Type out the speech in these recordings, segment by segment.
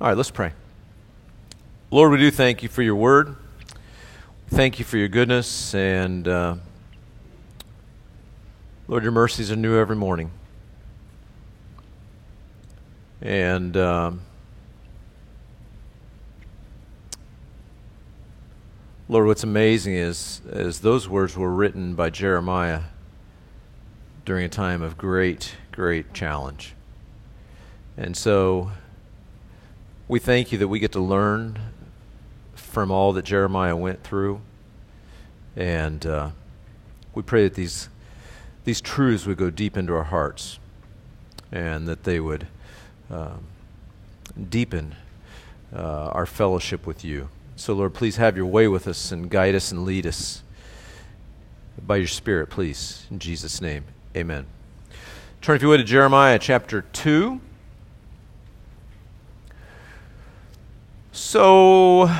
All right, let's pray. Lord, we do thank you for your word. Thank you for your goodness. And uh, Lord, your mercies are new every morning. And um, Lord, what's amazing is, is those words were written by Jeremiah during a time of great, great challenge. And so we thank you that we get to learn from all that Jeremiah went through. And uh, we pray that these, these truths would go deep into our hearts and that they would um, deepen uh, our fellowship with you. So, Lord, please have your way with us and guide us and lead us by your Spirit, please. In Jesus' name, amen. Turn, if you would, to Jeremiah chapter 2. So,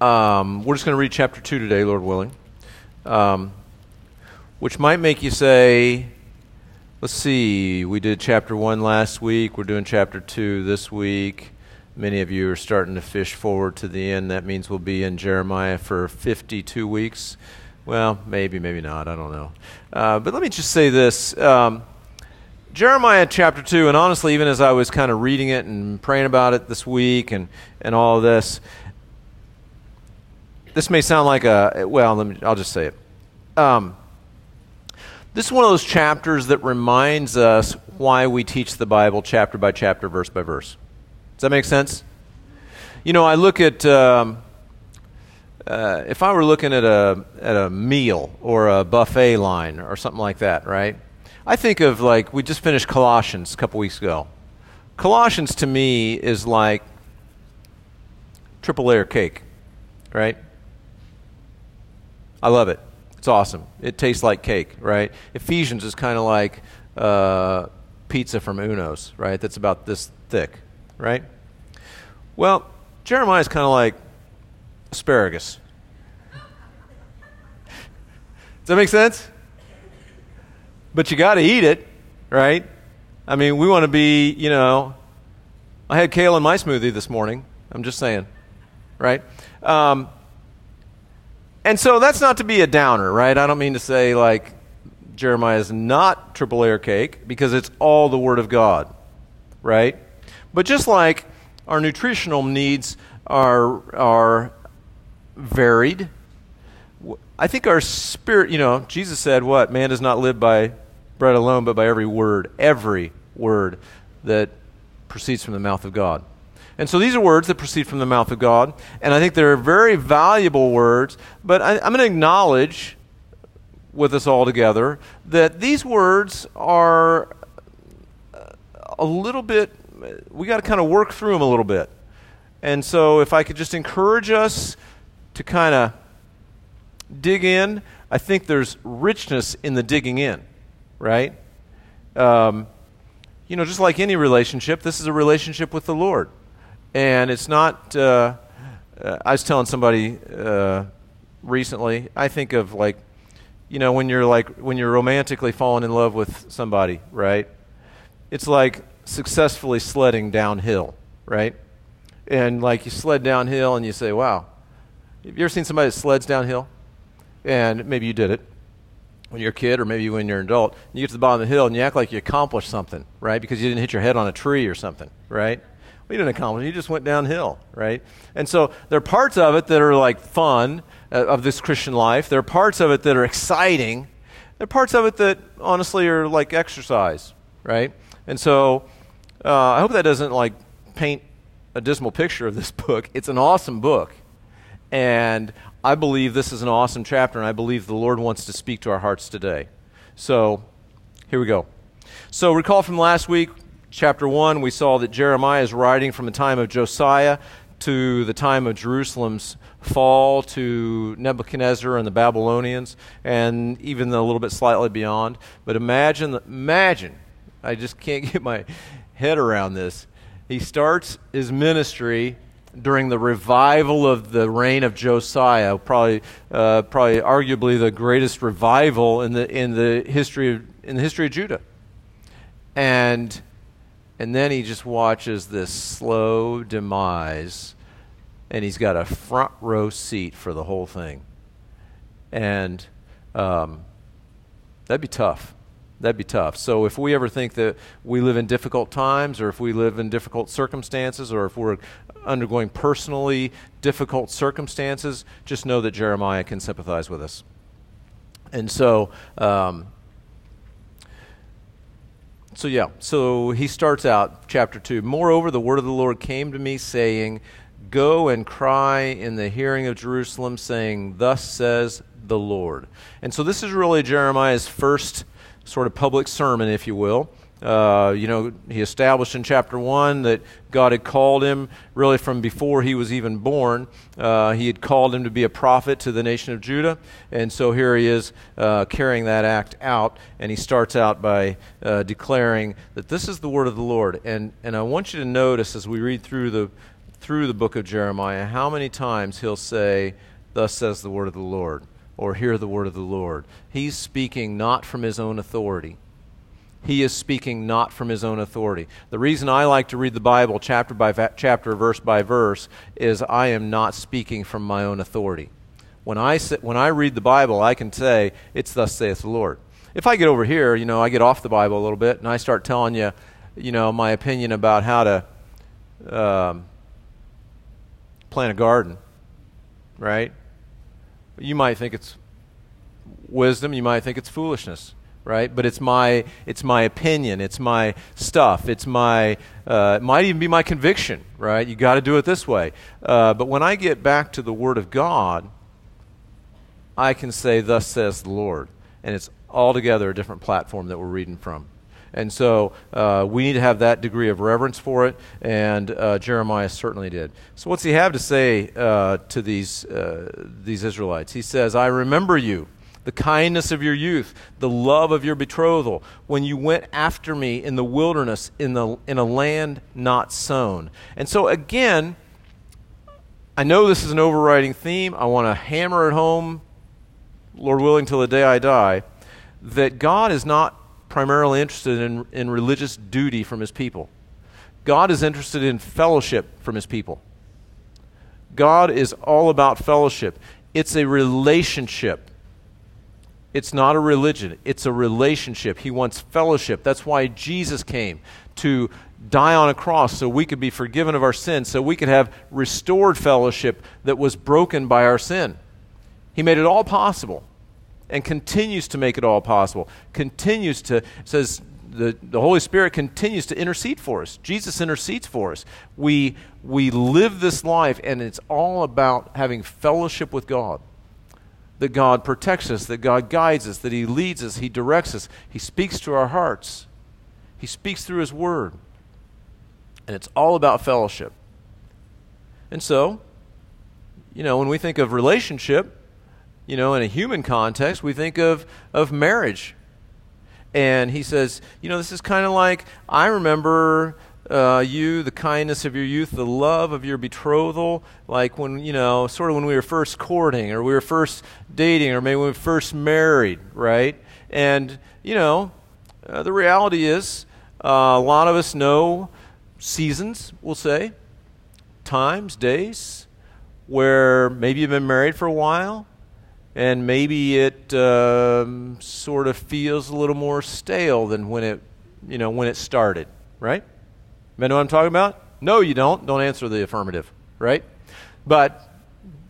um, we're just going to read chapter 2 today, Lord willing, um, which might make you say, let's see, we did chapter 1 last week, we're doing chapter 2 this week. Many of you are starting to fish forward to the end. That means we'll be in Jeremiah for 52 weeks. Well, maybe, maybe not. I don't know. Uh, but let me just say this. Um, Jeremiah chapter 2, and honestly, even as I was kind of reading it and praying about it this week and, and all of this, this may sound like a, well, let me, I'll just say it. Um, this is one of those chapters that reminds us why we teach the Bible chapter by chapter, verse by verse. Does that make sense? You know, I look at, um, uh, if I were looking at a, at a meal or a buffet line or something like that, right? I think of like, we just finished Colossians a couple weeks ago. Colossians to me is like triple layer cake, right? I love it. It's awesome. It tastes like cake, right? Ephesians is kind of like uh, pizza from Uno's, right? That's about this thick, right? Well, Jeremiah is kind of like asparagus. Does that make sense? But you got to eat it, right? I mean, we want to be, you know, I had kale in my smoothie this morning. I'm just saying, right? Um, and so that's not to be a downer, right? I don't mean to say like Jeremiah is not triple layer cake because it's all the Word of God, right? But just like our nutritional needs are, are varied, I think our spirit, you know, Jesus said, what? Man does not live by bread alone, but by every word, every word that proceeds from the mouth of God. And so these are words that proceed from the mouth of God, and I think they're very valuable words, but I, am going to acknowledge with us all together that these words are a little bit, we got to kind of work through them a little bit. And so if I could just encourage us to kind of dig in. I think there's richness in the digging in, right? Um, you know, just like any relationship, this is a relationship with the Lord. And it's not, uh, uh, I was telling somebody uh, recently, I think of like, you know, when you're like, when you're romantically falling in love with somebody, right? It's like successfully sledding downhill, right? And like you sled downhill and you say, wow. Have you ever seen somebody that sleds downhill? And maybe you did it when you're a kid or maybe when you're an adult, you get to the bottom of the hill and you act like you accomplished something, right? Because you didn't hit your head on a tree or something, right? Well, you didn't accomplish You just went downhill, right? And so there are parts of it that are like fun uh, of this Christian life. There are parts of it that are exciting. There are parts of it that honestly are like exercise, right? And so uh, I hope that doesn't like paint a dismal picture of this book. It's an awesome book. And I believe this is an awesome chapter, and I believe the Lord wants to speak to our hearts today. So, here we go. So, recall from last week, chapter 1, we saw that Jeremiah is writing from the time of Josiah to the time of Jerusalem's fall to Nebuchadnezzar and the Babylonians, and even a little bit slightly beyond. But imagine, imagine, I just can't get my head around this. He starts his ministry during the revival of the reign of Josiah, probably, uh, probably arguably the greatest revival in the, in, the history of, in the history of Judah. And And then he just watches this slow demise, and he's got a front row seat for the whole thing. And um, that'd be tough. That'd be tough. So if we ever think that we live in difficult times, or if we live in difficult circumstances, or if we're undergoing personally difficult circumstances, just know that Jeremiah can sympathize with us. And so, um, so yeah, so he starts out chapter 2. Moreover, the word of the Lord came to me, saying, Go and cry in the hearing of Jerusalem, saying, Thus says the Lord. And so this is really Jeremiah's first sort of public sermon, if you will. Uh, you know, he established in chapter 1 that God had called him really from before he was even born. Uh, he had called him to be a prophet to the nation of Judah. And so here he is uh, carrying that act out. And he starts out by uh, declaring that this is the word of the Lord. And, and I want you to notice as we read through the, through the book of Jeremiah how many times he'll say, Thus says the word of the Lord, or hear the word of the Lord. He's speaking not from his own authority he is speaking not from his own authority. The reason I like to read the Bible chapter by va- chapter, verse by verse, is I am not speaking from my own authority. When I, when I read the Bible, I can say, It's thus saith the Lord. If I get over here, you know, I get off the Bible a little bit and I start telling you, you know, my opinion about how to um, plant a garden, right? You might think it's wisdom, you might think it's foolishness right? But it's my it's my opinion, it's my stuff, it's my uh, it might even be my conviction, right? You got to do it this way. Uh, but when I get back to the Word of God, I can say, "Thus says the Lord," and it's altogether a different platform that we're reading from. And so uh, we need to have that degree of reverence for it, and uh, Jeremiah certainly did. So, what's he have to say uh, to these, uh, these Israelites? He says, I remember you the kindness of your youth, the love of your betrothal, when you went after me in the wilderness, in, the, in a land not sown. And so, again, I know this is an overriding theme. I want to hammer it home, Lord willing, till the day I die, that God is not primarily interested in, in religious duty from his people. God is interested in fellowship from his people. God is all about fellowship. It's a relationship. It's not a religion, it's a relationship. He wants fellowship. That's why Jesus came to die on a cross so we could be forgiven of our sins, so we could have restored fellowship that was broken by our sin. He made it all possible and continues to make it all possible. Continues to, says, the, the Holy Spirit continues to intercede for us. Jesus intercedes for us. We, we live this life, and it's all about having fellowship with God that God protects us, that God guides us, that He leads us, He directs us, He speaks to our hearts, He speaks through His Word. And it's all about fellowship. And so, you know, when we think of relationship, you know, in a human context, we think of, of marriage. And he says, you know, this is kind of like I remember uh, you, the kindness of your youth, the love of your betrothal, like when, you know, sort of when we were first courting or we were first dating or maybe when we were first married, right? And, you know, uh, the reality is uh, a lot of us know seasons, we'll say, times, days, where maybe you've been married for a while and maybe it um, sort of feels a little more stale than when it, you know, when it started, right? You know what I'm talking about? No, you don't. Don't answer the affirmative, right? But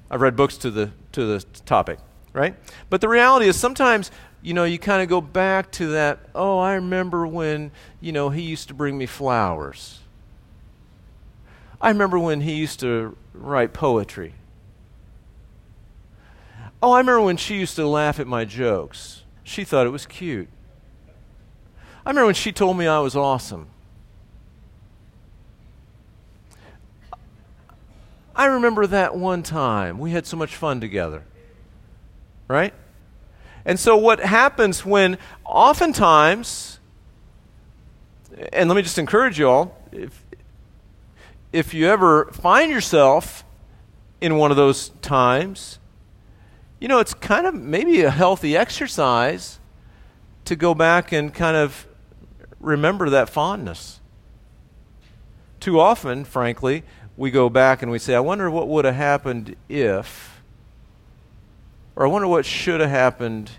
I've read books to the to the topic, right? But the reality is sometimes you know you kind of go back to that. Oh, I remember when you know he used to bring me flowers. I remember when he used to write poetry. Oh, I remember when she used to laugh at my jokes. She thought it was cute. I remember when she told me I was awesome. I remember that one time. We had so much fun together. Right? And so, what happens when oftentimes, and let me just encourage you all, if, if you ever find yourself in one of those times, you know, it's kind of maybe a healthy exercise to go back and kind of remember that fondness too often, frankly, we go back and we say, I wonder what would have happened if, or I wonder what should have happened.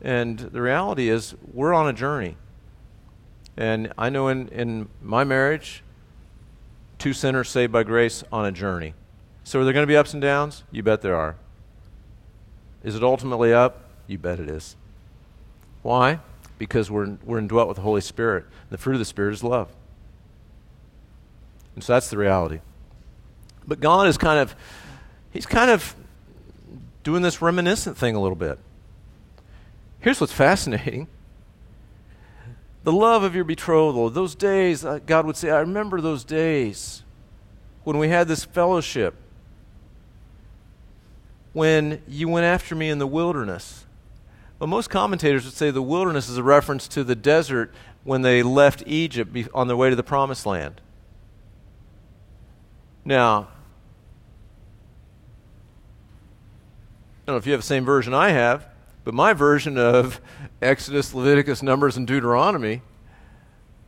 And the reality is, we're on a journey. And I know in, in my marriage, two sinners saved by grace on a journey. So are there going to be ups and downs? You bet there are. Is it ultimately up? You bet it is. Why? Because we're, we're indwelt with the Holy Spirit. The fruit of the Spirit is love. And so that's the reality. But God is kind of, he's kind of doing this reminiscent thing a little bit. Here's what's fascinating the love of your betrothal, those days, uh, God would say, I remember those days when we had this fellowship, when you went after me in the wilderness. But most commentators would say the wilderness is a reference to the desert when they left Egypt on their way to the promised land. Now, I don't know if you have the same version I have, but my version of Exodus, Leviticus, Numbers, and Deuteronomy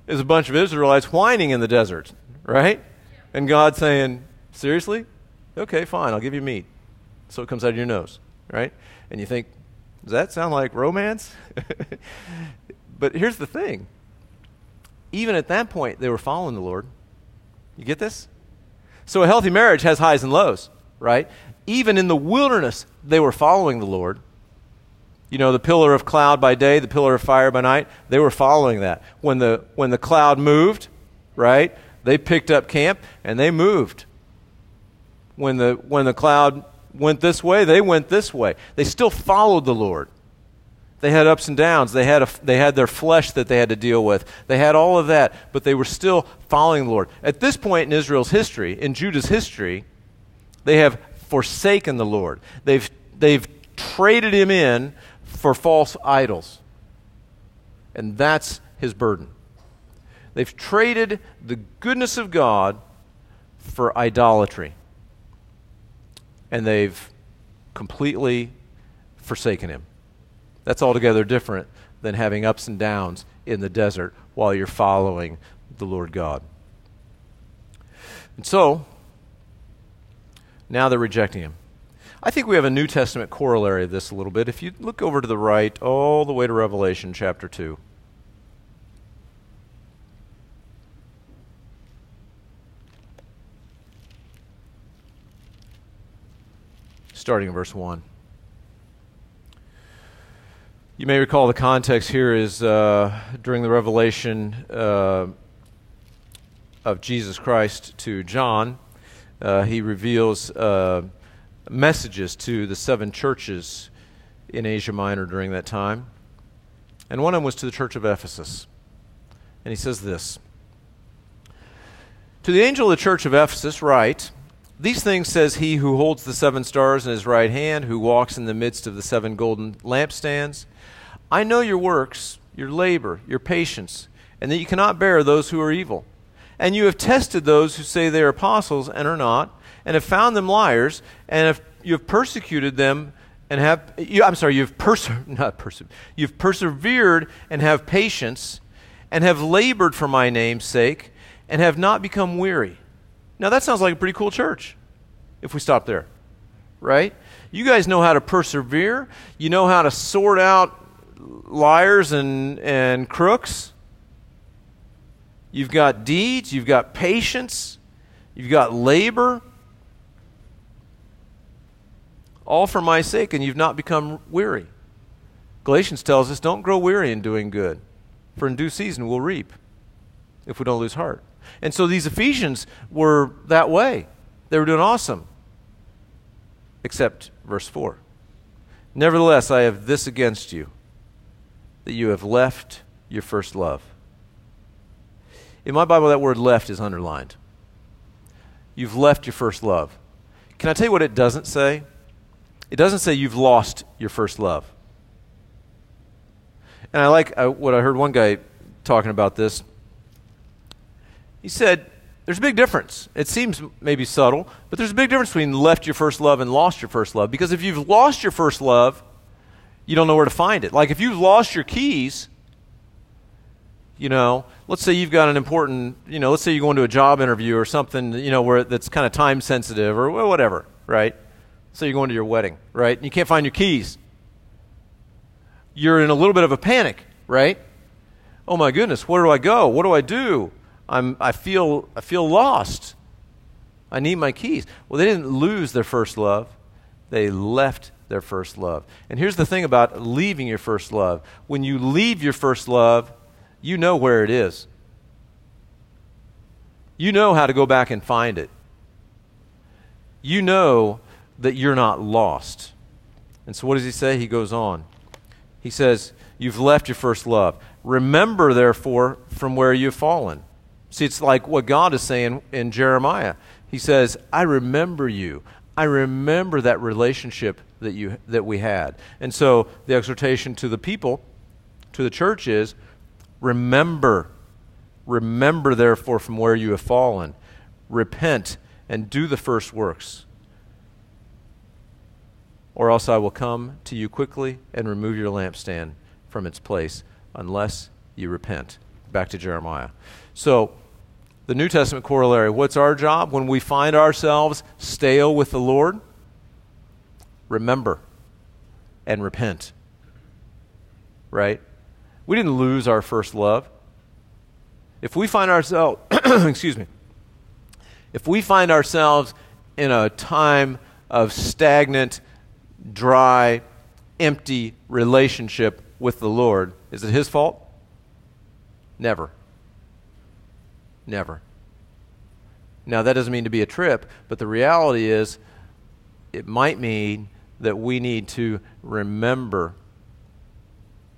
is a bunch of Israelites whining in the desert, right? And God saying, Seriously? Okay, fine, I'll give you meat. So it comes out of your nose, right? And you think, Does that sound like romance? but here's the thing even at that point, they were following the Lord. You get this? So a healthy marriage has highs and lows, right? Even in the wilderness, they were following the Lord. You know, the pillar of cloud by day, the pillar of fire by night, they were following that. When the, when the cloud moved, right, they picked up camp and they moved. When the, when the cloud went this way, they went this way. They still followed the Lord. They had ups and downs. They had, a, they had their flesh that they had to deal with. They had all of that, but they were still following the Lord. At this point in Israel's history, in Judah's history, they have forsaken the Lord. They've, they've traded him in for false idols. And that's his burden. They've traded the goodness of God for idolatry. And they've completely forsaken him. That's altogether different than having ups and downs in the desert while you're following the Lord God. And so, now they're rejecting him. I think we have a New Testament corollary of this a little bit. If you look over to the right, all the way to Revelation chapter 2. Starting in verse 1. You may recall the context here is uh, during the revelation uh, of Jesus Christ to John. Uh, he reveals uh, messages to the seven churches in Asia Minor during that time. And one of them was to the church of Ephesus. And he says this To the angel of the church of Ephesus, write, These things says he who holds the seven stars in his right hand, who walks in the midst of the seven golden lampstands. I know your works, your labor, your patience, and that you cannot bear those who are evil. And you have tested those who say they are apostles and are not and have found them liars, and have, you have persecuted them and have, you, I'm sorry, you've, perse- not perse- you've persevered and have patience, and have labored for my name's sake, and have not become weary. Now that sounds like a pretty cool church, if we stop there, right? You guys know how to persevere. You know how to sort out liars and, and crooks. You've got deeds, you've got patience, you've got labor all for my sake, and you've not become weary. Galatians tells us, don't grow weary in doing good, for in due season we'll reap if we don't lose heart. And so these Ephesians were that way. They were doing awesome. Except verse 4. Nevertheless, I have this against you, that you have left your first love. In my Bible, that word left is underlined. You've left your first love. Can I tell you what it doesn't say? It doesn't say you've lost your first love. And I like uh, what I heard one guy talking about this. He said, There's a big difference. It seems maybe subtle, but there's a big difference between left your first love and lost your first love. Because if you've lost your first love, you don't know where to find it. Like if you've lost your keys, you know, let's say you've got an important, you know, let's say you're going to a job interview or something, you know, where that's kind of time sensitive or whatever, right? So you're going to your wedding, right? And you can't find your keys. You're in a little bit of a panic, right? Oh my goodness, where do I go? What do I do? I'm, I feel, I feel lost. I need my keys. Well, they didn't lose their first love. They left their first love. And here's the thing about leaving your first love. When you leave your first love, you know where it is. You know how to go back and find it. You know that you're not lost. And so, what does he say? He goes on. He says, You've left your first love. Remember, therefore, from where you've fallen. See, it's like what God is saying in Jeremiah. He says, I remember you. I remember that relationship that, you, that we had. And so, the exhortation to the people, to the church is Remember, remember therefore from where you have fallen. Repent and do the first works. Or else I will come to you quickly and remove your lampstand from its place unless you repent. Back to Jeremiah. So, the New Testament corollary what's our job when we find ourselves stale with the Lord? Remember and repent. Right? We didn't lose our first love. If we find ourselves, excuse me, if we find ourselves in a time of stagnant, dry, empty relationship with the Lord, is it His fault? Never. Never. Now, that doesn't mean to be a trip, but the reality is it might mean that we need to remember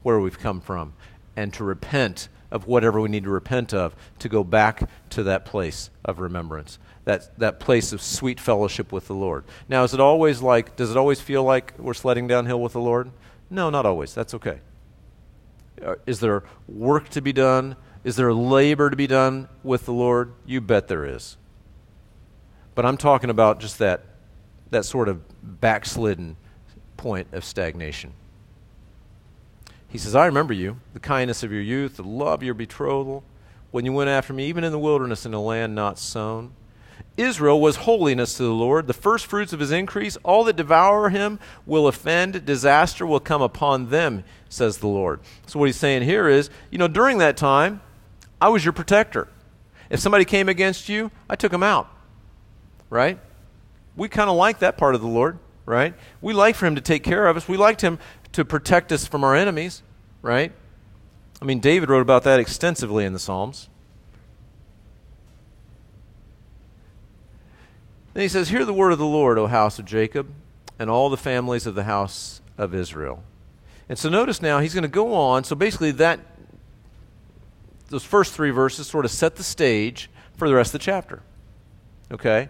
where we've come from and to repent of whatever we need to repent of to go back to that place of remembrance that, that place of sweet fellowship with the lord. Now is it always like does it always feel like we're sledding downhill with the lord? No not always. That's okay. Uh, is there work to be done? Is there labor to be done with the lord? You bet there is. But i'm talking about just that that sort of backslidden point of stagnation he says, I remember you, the kindness of your youth, the love of your betrothal, when you went after me, even in the wilderness in a land not sown. Israel was holiness to the Lord, the first fruits of his increase. All that devour him will offend, disaster will come upon them, says the Lord. So, what he's saying here is, you know, during that time, I was your protector. If somebody came against you, I took them out. Right? We kind of like that part of the Lord, right? We like for him to take care of us. We liked him to protect us from our enemies, right? I mean, David wrote about that extensively in the Psalms. Then he says, Hear the word of the Lord, O house of Jacob, and all the families of the house of Israel. And so notice now he's going to go on. So basically, that those first three verses sort of set the stage for the rest of the chapter. Okay?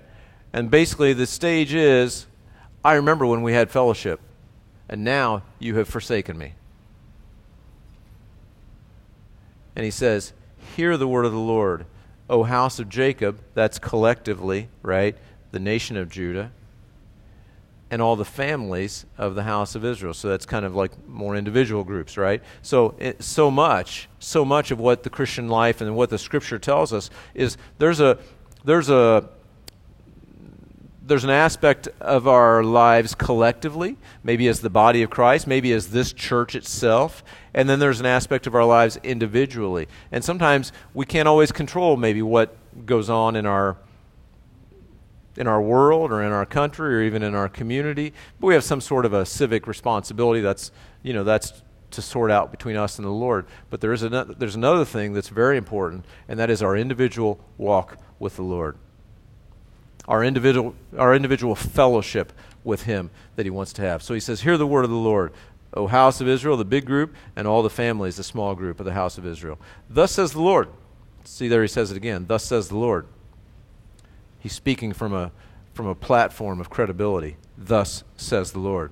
And basically, the stage is I remember when we had fellowship and now you have forsaken me. And he says, Hear the word of the Lord, O house of Jacob, that's collectively, right? The nation of Judah, and all the families of the house of Israel. So that's kind of like more individual groups, right? So, it, so much, so much of what the Christian life and what the scripture tells us is there's a, there's a, there's an aspect of our lives collectively, maybe as the body of Christ, maybe as this church itself, and then there's an aspect of our lives individually. And sometimes we can't always control maybe what goes on in our in our world or in our country or even in our community, but we have some sort of a civic responsibility that's, you know, that's to sort out between us and the Lord. But there is another, there's another thing that's very important, and that is our individual walk with the Lord our individual, our individual fellowship with Him that He wants to have. So He says, Hear the word of the Lord, O house of Israel, the big group, and all the families, the small group of the house of Israel. Thus says the Lord. See, there He says it again. Thus says the Lord. He's speaking from a, from a platform of credibility. Thus says the Lord.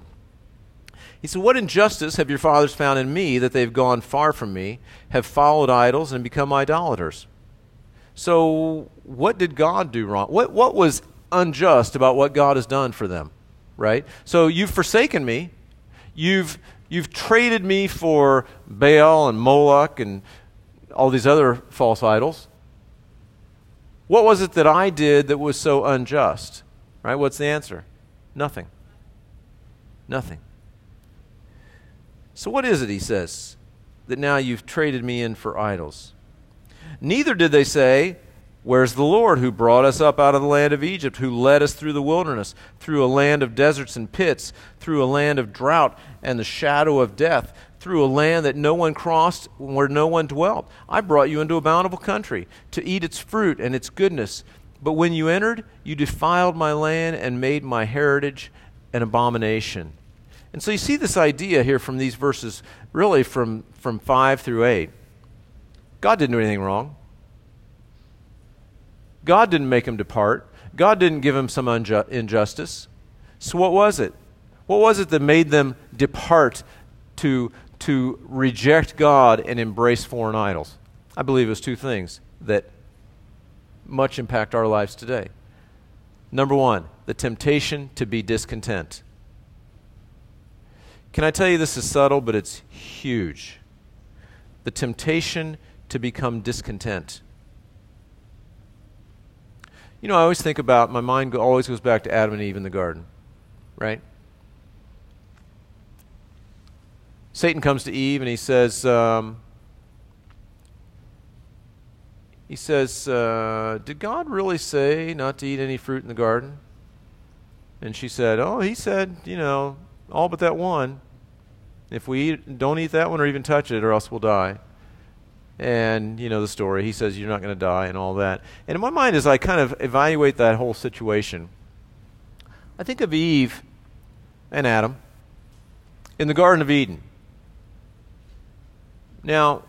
He said, What injustice have your fathers found in me that they've gone far from me, have followed idols, and become idolaters? So, what did God do wrong? What, what was unjust about what God has done for them? Right? So, you've forsaken me. You've, you've traded me for Baal and Moloch and all these other false idols. What was it that I did that was so unjust? Right? What's the answer? Nothing. Nothing. So, what is it, he says, that now you've traded me in for idols? Neither did they say, Where's the Lord who brought us up out of the land of Egypt, who led us through the wilderness, through a land of deserts and pits, through a land of drought and the shadow of death, through a land that no one crossed, where no one dwelt? I brought you into a bountiful country to eat its fruit and its goodness. But when you entered, you defiled my land and made my heritage an abomination. And so you see this idea here from these verses, really from, from 5 through 8. God didn't do anything wrong. God didn't make him depart. God didn't give him some unju- injustice. So, what was it? What was it that made them depart to, to reject God and embrace foreign idols? I believe it was two things that much impact our lives today. Number one, the temptation to be discontent. Can I tell you this is subtle, but it's huge? The temptation to become discontent. You know, I always think about, my mind always goes back to Adam and Eve in the garden, right? Satan comes to Eve and he says, um, he says, uh, Did God really say not to eat any fruit in the garden? And she said, Oh, he said, you know, all but that one. If we eat, don't eat that one or even touch it, or else we'll die and you know the story. He says you're not going to die and all that. And in my mind, as I kind of evaluate that whole situation, I think of Eve and Adam in the Garden of Eden. Now,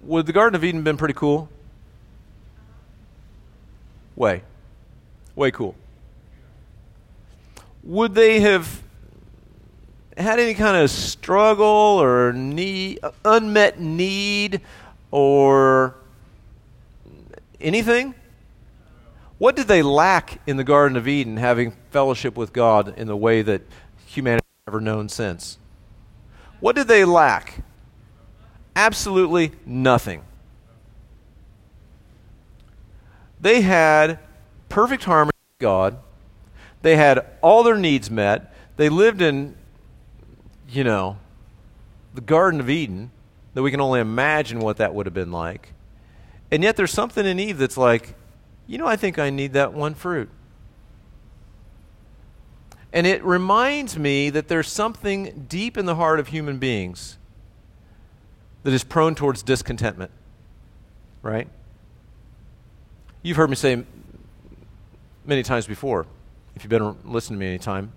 would the Garden of Eden been pretty cool? Way, way cool. Would they have had any kind of struggle or need, unmet need or anything? What did they lack in the Garden of Eden, having fellowship with God in the way that humanity has never known since? What did they lack? Absolutely nothing. They had perfect harmony with God. They had all their needs met. They lived in you know, the Garden of Eden, that we can only imagine what that would have been like. And yet there's something in Eve that's like, you know, I think I need that one fruit. And it reminds me that there's something deep in the heart of human beings that is prone towards discontentment. Right? You've heard me say many times before, if you've been listening to me any time,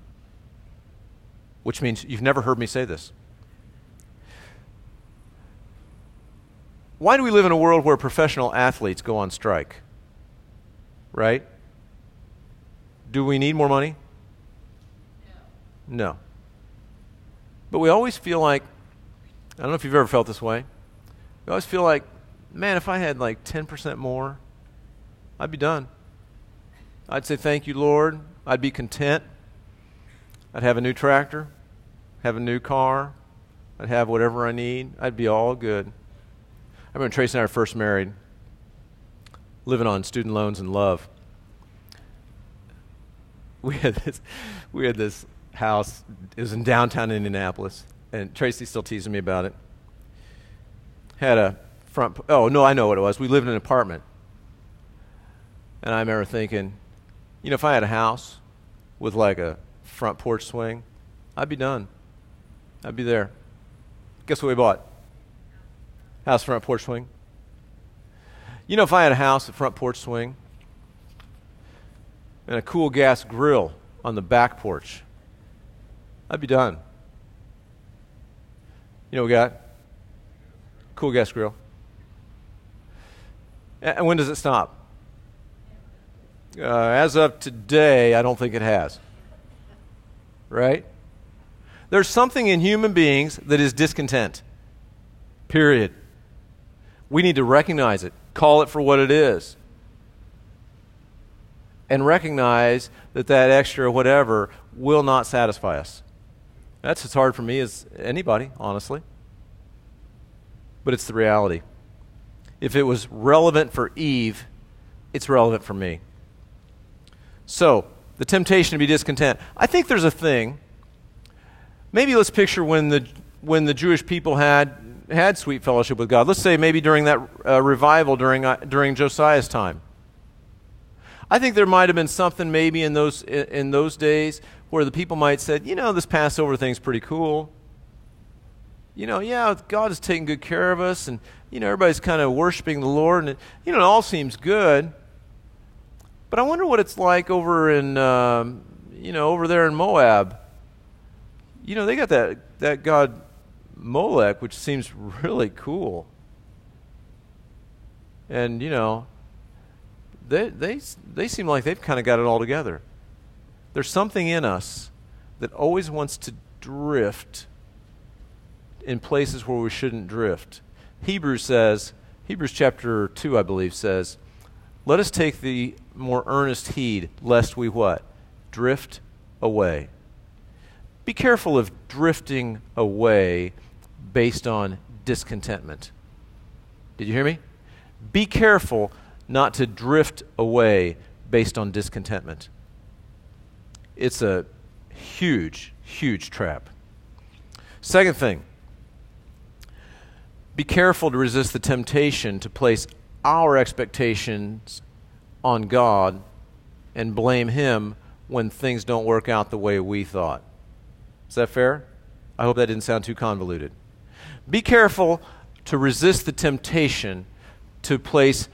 which means you've never heard me say this. Why do we live in a world where professional athletes go on strike? Right? Do we need more money? No. no. But we always feel like, I don't know if you've ever felt this way. We always feel like, man, if I had like 10% more, I'd be done. I'd say, thank you, Lord. I'd be content. I'd have a new tractor, have a new car, I'd have whatever I need. I'd be all good. I remember Tracy and I were first married, living on student loans and love. We had this, we had this house. It was in downtown Indianapolis, and Tracy still teasing me about it. Had a front. Oh no, I know what it was. We lived in an apartment, and I remember thinking, you know, if I had a house with like a front porch swing, I'd be done. I'd be there. Guess what we bought? House front porch swing. You know, if I had a house, a front porch swing, and a cool gas grill on the back porch, I'd be done. You know, what we got cool gas grill. And when does it stop? Uh, as of today, I don't think it has right? There's something in human beings that is discontent. Period. We need to recognize it, call it for what it is, and recognize that that extra whatever will not satisfy us. That's as hard for me as anybody, honestly. But it's the reality. if it was relevant for Eve, it's relevant for me. So, the temptation to be discontent. I think there's a thing. Maybe let's picture when the when the Jewish people had had sweet fellowship with God. Let's say maybe during that uh, revival during uh, during Josiah's time. I think there might have been something maybe in those in, those days where the people might said, you know, this Passover thing's pretty cool. You know, yeah, God is taking good care of us, and you know everybody's kind of worshiping the Lord, and it, you know it all seems good. But I wonder what it's like over in, um, you know, over there in Moab. You know, they got that, that god Molech, which seems really cool. And, you know, they, they, they seem like they've kind of got it all together. There's something in us that always wants to drift in places where we shouldn't drift. Hebrews says, Hebrews chapter 2, I believe, says, Let us take the more earnest heed lest we what? Drift away. Be careful of drifting away based on discontentment. Did you hear me? Be careful not to drift away based on discontentment. It's a huge, huge trap. Second thing, be careful to resist the temptation to place our expectations on God and blame Him when things don't work out the way we thought. Is that fair? I hope that didn't sound too convoluted. Be careful to resist the temptation to place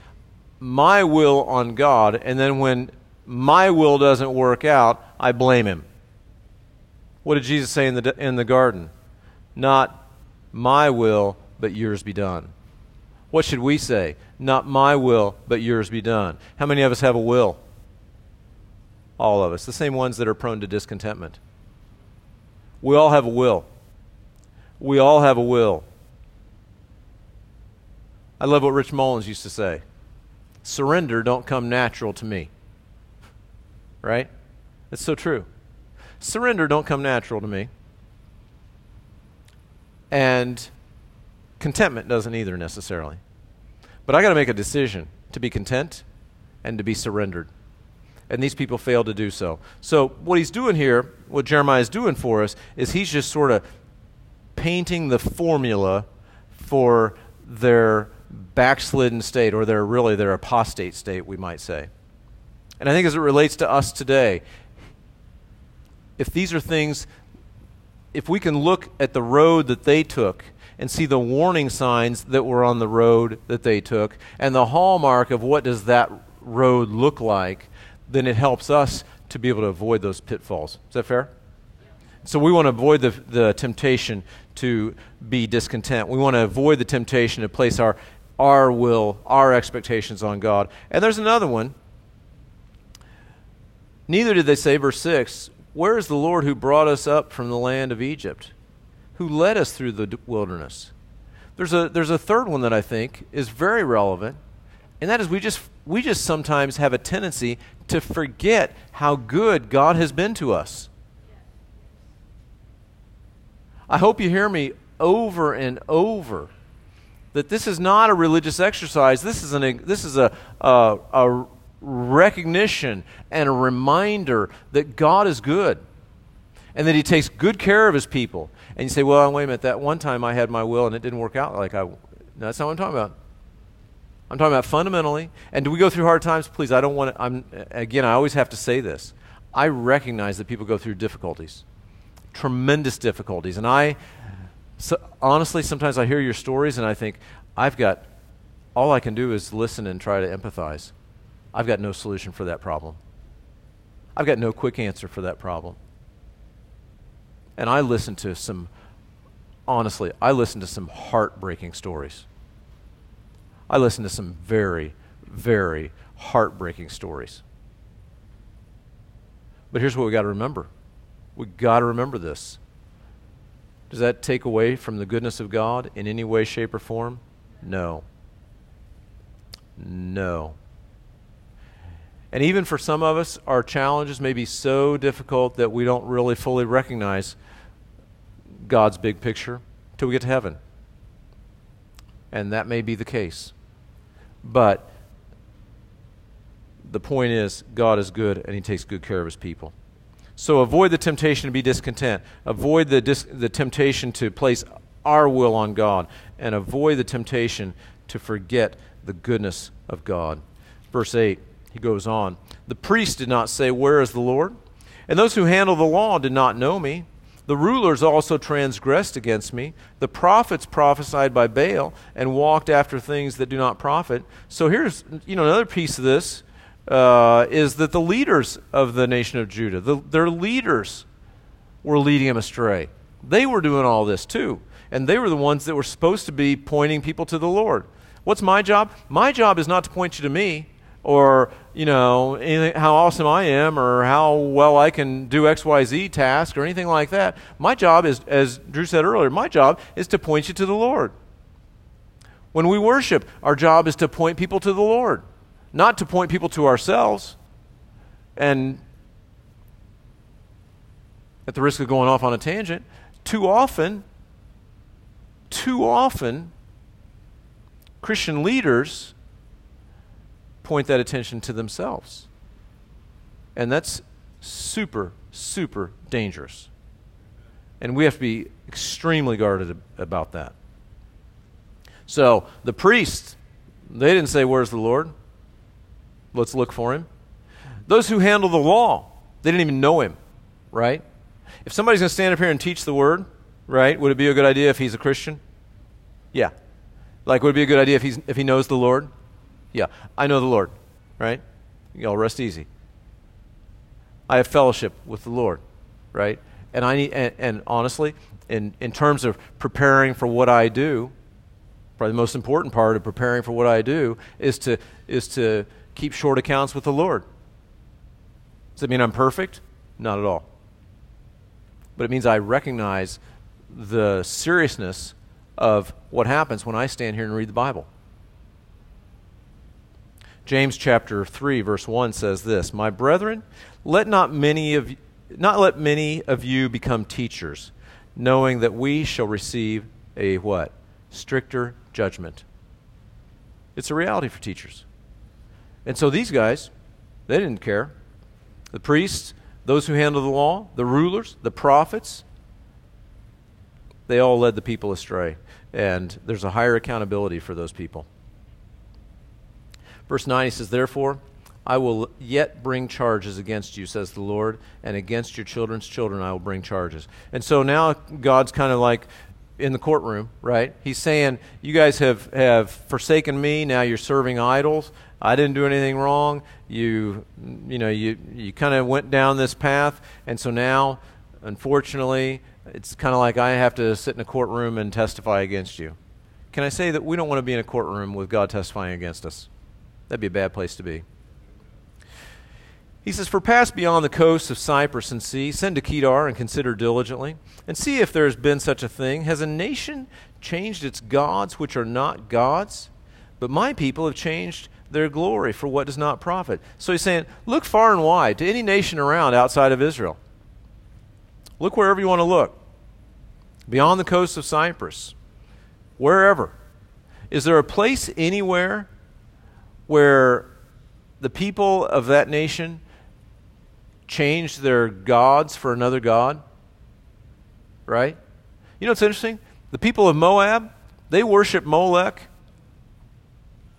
my will on God, and then when my will doesn't work out, I blame Him. What did Jesus say in the, in the garden? Not my will, but yours be done. What should we say? Not my will, but yours be done. How many of us have a will? All of us. The same ones that are prone to discontentment. We all have a will. We all have a will. I love what Rich Mullins used to say surrender don't come natural to me. Right? It's so true. Surrender don't come natural to me. And Contentment doesn't either necessarily. But I got to make a decision to be content and to be surrendered. And these people fail to do so. So, what he's doing here, what Jeremiah is doing for us, is he's just sort of painting the formula for their backslidden state, or their really their apostate state, we might say. And I think as it relates to us today, if these are things, if we can look at the road that they took and see the warning signs that were on the road that they took and the hallmark of what does that road look like, then it helps us to be able to avoid those pitfalls. Is that fair? So we want to avoid the, the temptation to be discontent. We want to avoid the temptation to place our, our will, our expectations on God. And there's another one. Neither did they say, verse 6, Where is the Lord who brought us up from the land of Egypt? Who led us through the wilderness. There's a, there's a third one that I think is very relevant, and that is we just, we just sometimes have a tendency to forget how good God has been to us. I hope you hear me over and over that this is not a religious exercise. This is, an, this is a, a, a recognition and a reminder that God is good and that He takes good care of His people and you say, well, wait a minute, that one time I had my will and it didn't work out like I. No, that's not what I'm talking about. I'm talking about fundamentally. And do we go through hard times? Please, I don't want to. I'm, again, I always have to say this. I recognize that people go through difficulties, tremendous difficulties. And I, so, honestly, sometimes I hear your stories and I think, I've got, all I can do is listen and try to empathize. I've got no solution for that problem. I've got no quick answer for that problem. And I listened to some, honestly, I listened to some heartbreaking stories. I listened to some very, very heartbreaking stories. But here's what we got to remember we got to remember this. Does that take away from the goodness of God in any way, shape, or form? No. No. And even for some of us, our challenges may be so difficult that we don't really fully recognize God's big picture till we get to heaven. And that may be the case. But the point is, God is good and He takes good care of His people. So avoid the temptation to be discontent. Avoid the, dis- the temptation to place our will on God. And avoid the temptation to forget the goodness of God. Verse 8, he goes on The priest did not say, Where is the Lord? And those who handle the law did not know me. The rulers also transgressed against me. The prophets prophesied by Baal and walked after things that do not profit. So here's you know another piece of this uh, is that the leaders of the nation of Judah, the, their leaders, were leading them astray. They were doing all this too, and they were the ones that were supposed to be pointing people to the Lord. What's my job? My job is not to point you to me or you know anything, how awesome I am or how well I can do X Y Z task or anything like that. My job is, as Drew said earlier, my job is to point you to the Lord. When we worship, our job is to point people to the Lord, not to point people to ourselves. And at the risk of going off on a tangent, too often, too often, Christian leaders point that attention to themselves. And that's super, super dangerous. And we have to be extremely guarded about that. So the priests, they didn't say, Where's the Lord? Let's look for him. Those who handle the law, they didn't even know him, right? If somebody's going to stand up here and teach the word, right, would it be a good idea if he's a Christian? Yeah. Like, would it be a good idea if, he's, if he knows the Lord? Yeah, I know the Lord, right? Y'all rest easy. I have fellowship with the Lord, right? And I need, and, and honestly, in, in terms of preparing for what I do, probably the most important part of preparing for what I do is to, is to keep short accounts with the Lord. Does that mean I'm perfect? Not at all. But it means I recognize the seriousness of what happens when I stand here and read the Bible. James chapter 3 verse 1 says this, "My brethren, let not many of not let many of you become teachers, knowing that we shall receive a what? Stricter judgment." It's a reality for teachers. And so these guys, they didn't care. The priests, those who handle the law, the rulers, the prophets, they all led the people astray. And there's a higher accountability for those people. Verse 9, he says, Therefore, I will yet bring charges against you, says the Lord, and against your children's children I will bring charges. And so now God's kind of like in the courtroom, right? He's saying, You guys have, have forsaken me, now you're serving idols. I didn't do anything wrong. You, you know, you, you kind of went down this path, and so now, unfortunately, it's kind of like I have to sit in a courtroom and testify against you. Can I say that we don't want to be in a courtroom with God testifying against us? That'd be a bad place to be. He says, For pass beyond the coasts of Cyprus and see, send to Kedar and consider diligently, and see if there has been such a thing. Has a nation changed its gods which are not gods? But my people have changed their glory for what does not profit. So he's saying, Look far and wide to any nation around outside of Israel. Look wherever you want to look. Beyond the coasts of Cyprus, wherever. Is there a place anywhere where the people of that nation changed their gods for another god? Right? You know what's interesting? The people of Moab, they worship Molech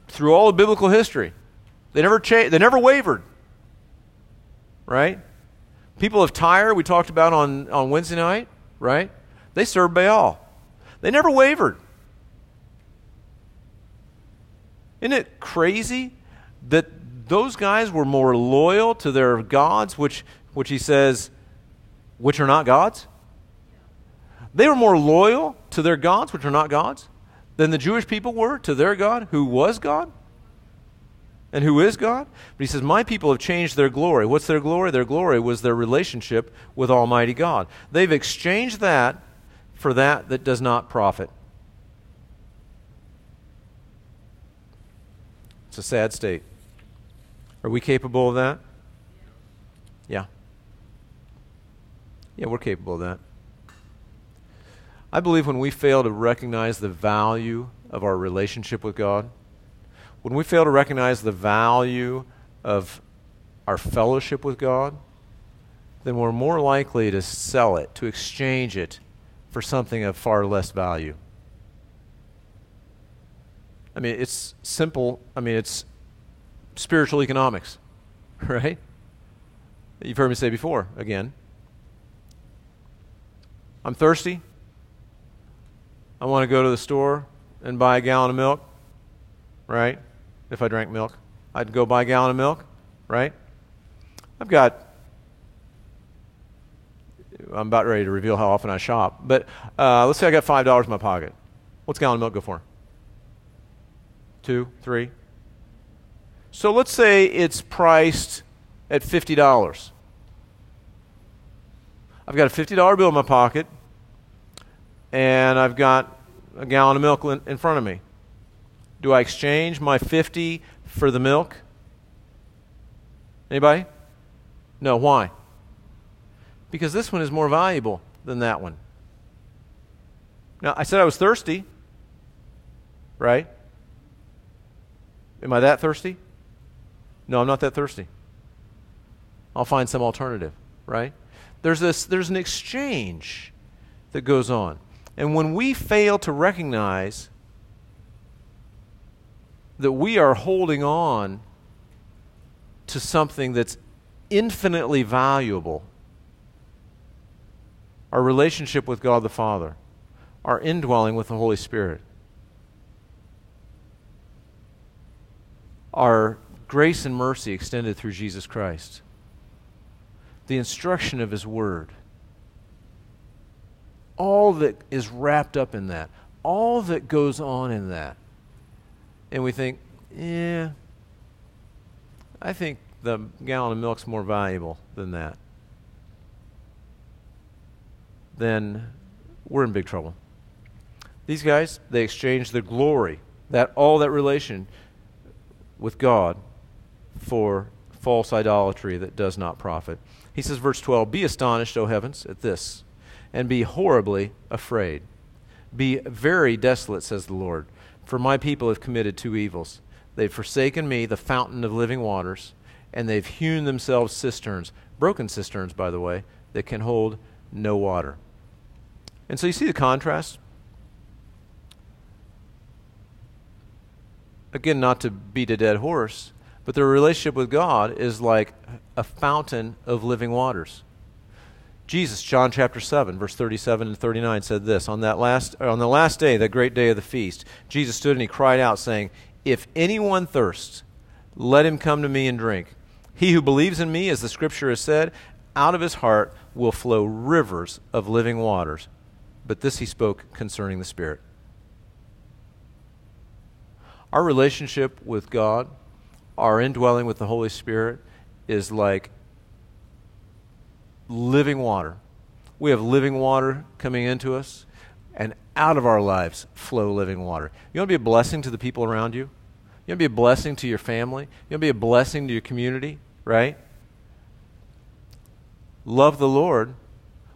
through all of biblical history. They never cha- they never wavered. Right? People of Tyre, we talked about on, on Wednesday night, right? They served Baal. They never wavered. Isn't it crazy that those guys were more loyal to their gods, which, which he says, which are not gods? They were more loyal to their gods, which are not gods, than the Jewish people were to their God, who was God and who is God. But he says, My people have changed their glory. What's their glory? Their glory was their relationship with Almighty God. They've exchanged that for that that does not profit. It's a sad state. Are we capable of that? Yeah. Yeah, we're capable of that. I believe when we fail to recognize the value of our relationship with God, when we fail to recognize the value of our fellowship with God, then we're more likely to sell it, to exchange it for something of far less value. I mean, it's simple. I mean, it's spiritual economics, right? You've heard me say before, again. I'm thirsty. I want to go to the store and buy a gallon of milk, right? If I drank milk, I'd go buy a gallon of milk, right? I've got, I'm about ready to reveal how often I shop, but uh, let's say I got $5 in my pocket. What's a gallon of milk go for? Two, three? So let's say it's priced at $50. I've got a $50 bill in my pocket, and I've got a gallon of milk in front of me. Do I exchange my 50 for the milk? Anybody? No, why? Because this one is more valuable than that one. Now, I said I was thirsty, right? Am I that thirsty? No, I'm not that thirsty. I'll find some alternative, right? There's this there's an exchange that goes on. And when we fail to recognize that we are holding on to something that's infinitely valuable, our relationship with God the Father, our indwelling with the Holy Spirit, our grace and mercy extended through Jesus Christ, the instruction of His Word, all that is wrapped up in that, all that goes on in that. And we think, yeah, I think the gallon of milk's more valuable than that. Then we're in big trouble. These guys, they exchange the glory, that all that relation with God for false idolatry that does not profit. He says, verse 12, Be astonished, O heavens, at this, and be horribly afraid. Be very desolate, says the Lord, for my people have committed two evils. They've forsaken me, the fountain of living waters, and they've hewn themselves cisterns, broken cisterns, by the way, that can hold no water. And so you see the contrast? Again, not to beat a dead horse, but their relationship with God is like a fountain of living waters. Jesus, John chapter 7, verse 37 and 39 said this, on that last on the last day, that great day of the feast, Jesus stood and he cried out saying, "If anyone thirsts, let him come to me and drink. He who believes in me, as the scripture has said, out of his heart will flow rivers of living waters." But this he spoke concerning the Spirit. Our relationship with God our indwelling with the Holy Spirit is like living water. We have living water coming into us, and out of our lives flow living water. You want to be a blessing to the people around you? You want to be a blessing to your family? You want to be a blessing to your community, right? Love the Lord,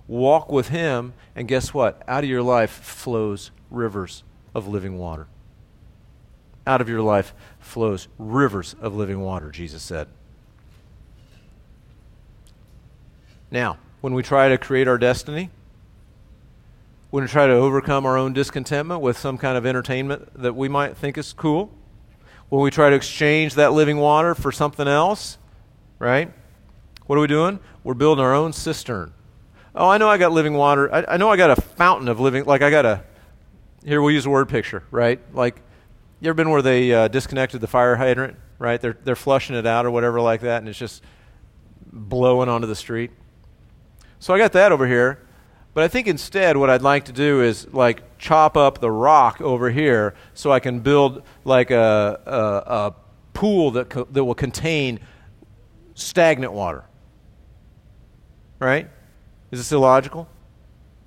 walk with Him, and guess what? Out of your life flows rivers of living water out of your life flows rivers of living water, Jesus said. Now, when we try to create our destiny, when we try to overcome our own discontentment with some kind of entertainment that we might think is cool, when we try to exchange that living water for something else, right? What are we doing? We're building our own cistern. Oh, I know I got living water. I, I know I got a fountain of living, like I got a, here we'll use a word picture, right? Like you ever been where they uh, disconnected the fire hydrant, right? They're, they're flushing it out or whatever like that, and it's just blowing onto the street. So I got that over here. But I think instead, what I'd like to do is like chop up the rock over here so I can build like a, a, a pool that, co- that will contain stagnant water. Right? Is this illogical?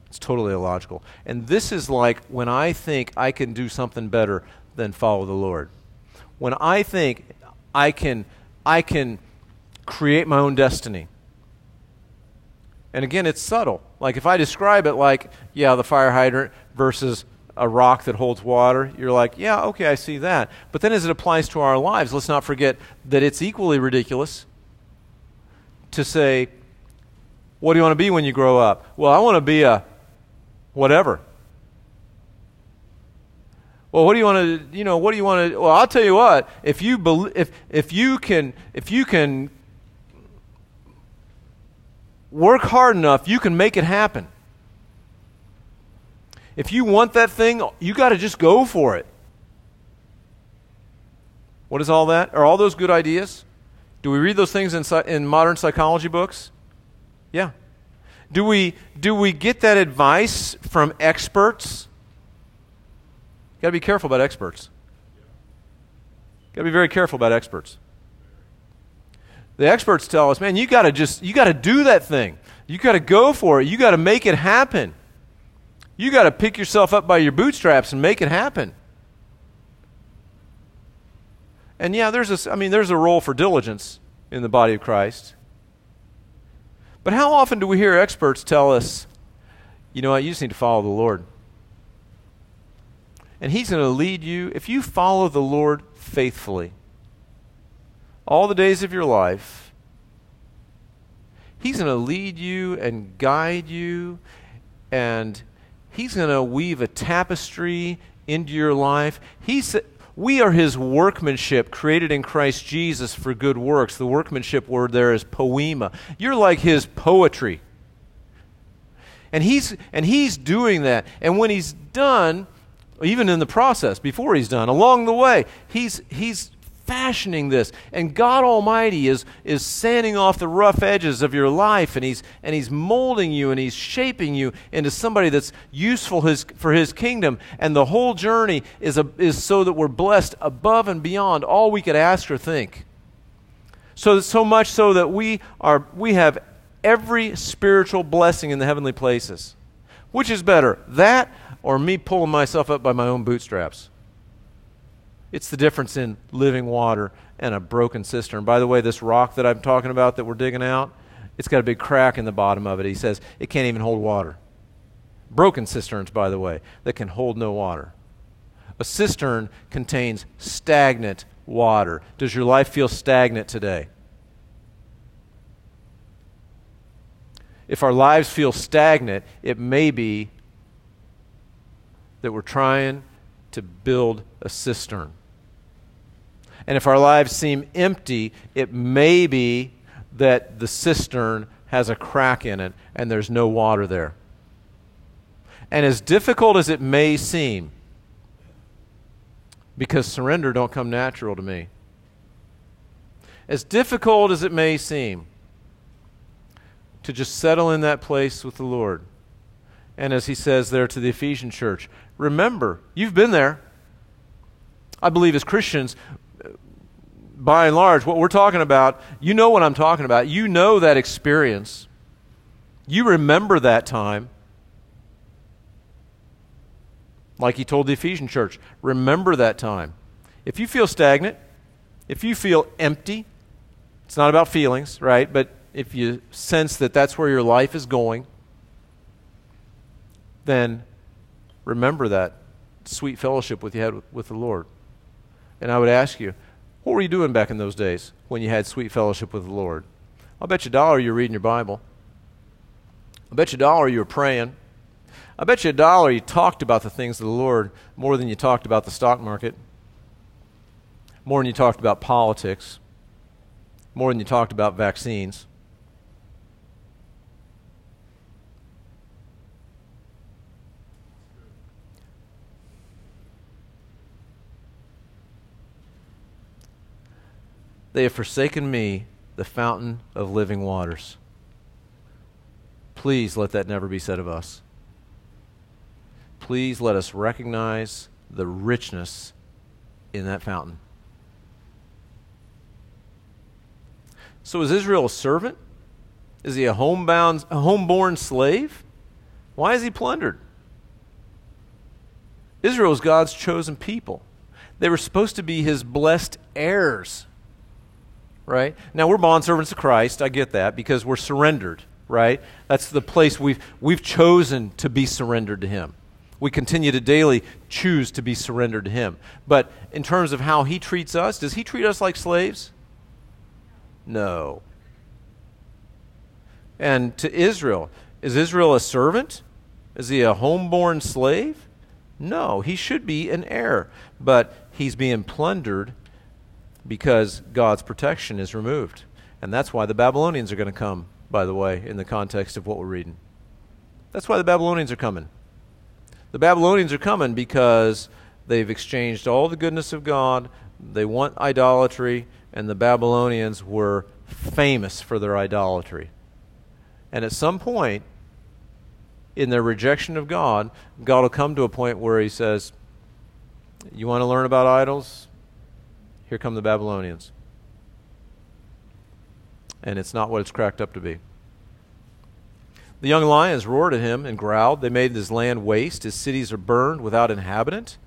It's totally illogical. And this is like when I think I can do something better than follow the Lord. When I think I can, I can create my own destiny. And again, it's subtle. Like if I describe it like, yeah, the fire hydrant versus a rock that holds water, you're like, yeah, okay, I see that. But then as it applies to our lives, let's not forget that it's equally ridiculous to say, what do you want to be when you grow up? Well, I want to be a whatever. Well, what do you want to, you know, what do you want to, well, I'll tell you what, if you, be, if, if you can, if you can work hard enough, you can make it happen. If you want that thing, you got to just go for it. What is all that? Are all those good ideas? Do we read those things in, in modern psychology books? Yeah. Do we, do we get that advice from experts? Got to be careful about experts. Got to be very careful about experts. The experts tell us, man, you got to just you got to do that thing. You got to go for it. You got to make it happen. You got to pick yourself up by your bootstraps and make it happen. And yeah, there's a I mean there's a role for diligence in the body of Christ. But how often do we hear experts tell us, you know what, you just need to follow the Lord? And He's going to lead you, if you follow the Lord faithfully, all the days of your life, He's going to lead you and guide you, and He's going to weave a tapestry into your life. He's, we are His workmanship created in Christ Jesus for good works. The workmanship word there is poema. You're like His poetry. And he's, and he's doing that. And when he's done, even in the process, before he's done, along the way, he's, he's fashioning this. And God Almighty is, is sanding off the rough edges of your life, and he's, and he's molding you, and He's shaping you into somebody that's useful his, for His kingdom. And the whole journey is, a, is so that we're blessed above and beyond all we could ask or think. So, so much so that we, are, we have every spiritual blessing in the heavenly places. Which is better, that or me pulling myself up by my own bootstraps. It's the difference in living water and a broken cistern. By the way, this rock that I'm talking about that we're digging out, it's got a big crack in the bottom of it. He says it can't even hold water. Broken cisterns, by the way, that can hold no water. A cistern contains stagnant water. Does your life feel stagnant today? If our lives feel stagnant, it may be that we're trying to build a cistern. And if our lives seem empty, it may be that the cistern has a crack in it and there's no water there. And as difficult as it may seem, because surrender don't come natural to me. As difficult as it may seem to just settle in that place with the Lord. And as he says there to the Ephesian church, remember, you've been there. I believe as Christians, by and large, what we're talking about, you know what I'm talking about. You know that experience. You remember that time. Like he told the Ephesian church, remember that time. If you feel stagnant, if you feel empty, it's not about feelings, right? But if you sense that that's where your life is going, then remember that sweet fellowship with you had with, the Lord. And I would ask you, what were you doing back in those days when you had sweet fellowship with the Lord? I'll bet you a dollar you were reading your Bible. I bet you a dollar you were praying. I bet you a dollar you talked about the things of the Lord more than you talked about the stock market, more than you talked about politics, more than you talked about vaccines. They have forsaken me, the fountain of living waters. Please let that never be said of us. Please let us recognize the richness in that fountain. So is Israel a servant? Is he a homebound, a homeborn slave? Why is he plundered? Israel is God's chosen people. They were supposed to be his blessed heirs right? Now we're bondservants of Christ. I get that because we're surrendered, right? That's the place we've we've chosen to be surrendered to him. We continue to daily choose to be surrendered to Him. But in terms of how He treats us, does He treat us like slaves? No. And to Israel, is Israel a servant? Is he a homeborn slave? No, he should be an heir, but he's being plundered because God's protection is removed. And that's why the Babylonians are going to come, by the way, in the context of what we're reading. That's why the Babylonians are coming. The Babylonians are coming because they've exchanged all the goodness of God, they want idolatry, and the Babylonians were famous for their idolatry. And at some point, in their rejection of God, God will come to a point where He says, You want to learn about idols? Here come the Babylonians. And it's not what it's cracked up to be. The young lions roared at him and growled. They made his land waste. His cities are burned without inhabitant.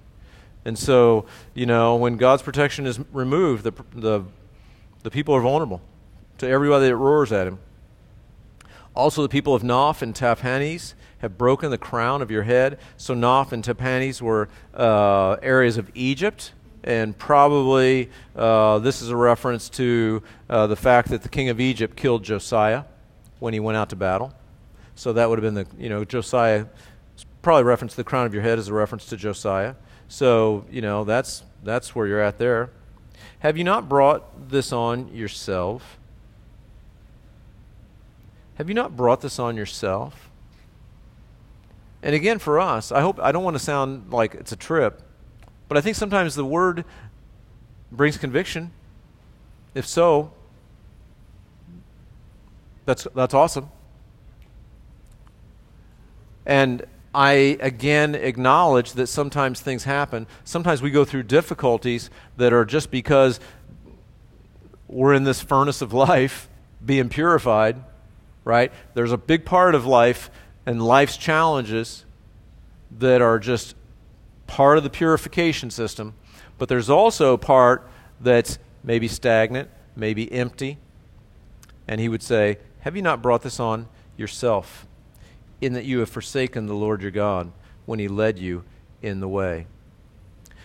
And so, you know, when God's protection is removed, the, the, the people are vulnerable to everybody that roars at him. Also, the people of Noph and Tahpanhes have broken the crown of your head. So, Noph and Tahpanhes were uh, areas of Egypt. And probably uh, this is a reference to uh, the fact that the king of Egypt killed Josiah when he went out to battle. So that would have been the, you know, Josiah, probably reference to the crown of your head as a reference to Josiah. So, you know, that's, that's where you're at there. Have you not brought this on yourself? Have you not brought this on yourself? And again, for us, I hope I don't want to sound like it's a trip, but I think sometimes the word brings conviction. If so, that's, that's awesome. And I again acknowledge that sometimes things happen. Sometimes we go through difficulties that are just because we're in this furnace of life being purified, right? There's a big part of life and life's challenges that are just part of the purification system, but there's also a part that's maybe stagnant, maybe empty. And he would say, Have you not brought this on yourself? in that you have forsaken the Lord your God when he led you in the way.